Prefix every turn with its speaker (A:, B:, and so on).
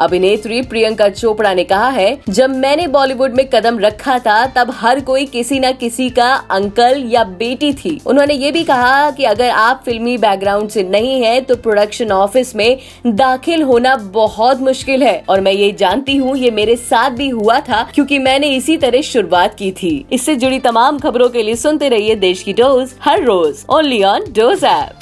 A: अभिनेत्री प्रियंका चोपड़ा ने कहा है, जब मैंने बॉलीवुड में कदम रखा था, तब हर कोई किसी न किसी का अंकल या बेटी थी। उन्होंने ये भी कहा कि अगर आप फिल्मी बैकग्राउंड से नहीं है तो प्रोडक्शन ऑफ़िस में दाखिल होना बहुत मुश्किल है। और मैं ये जानती हूँ, ये मेरे साथ भी हुआ था, क्योंकि मैंने इसी तरह शुरुआत की थी। इससे जुड़ी तमाम खबरों के लिए सुनते रहिए देश की डोज, हर रोज ओनली ऑन डोज ऐप।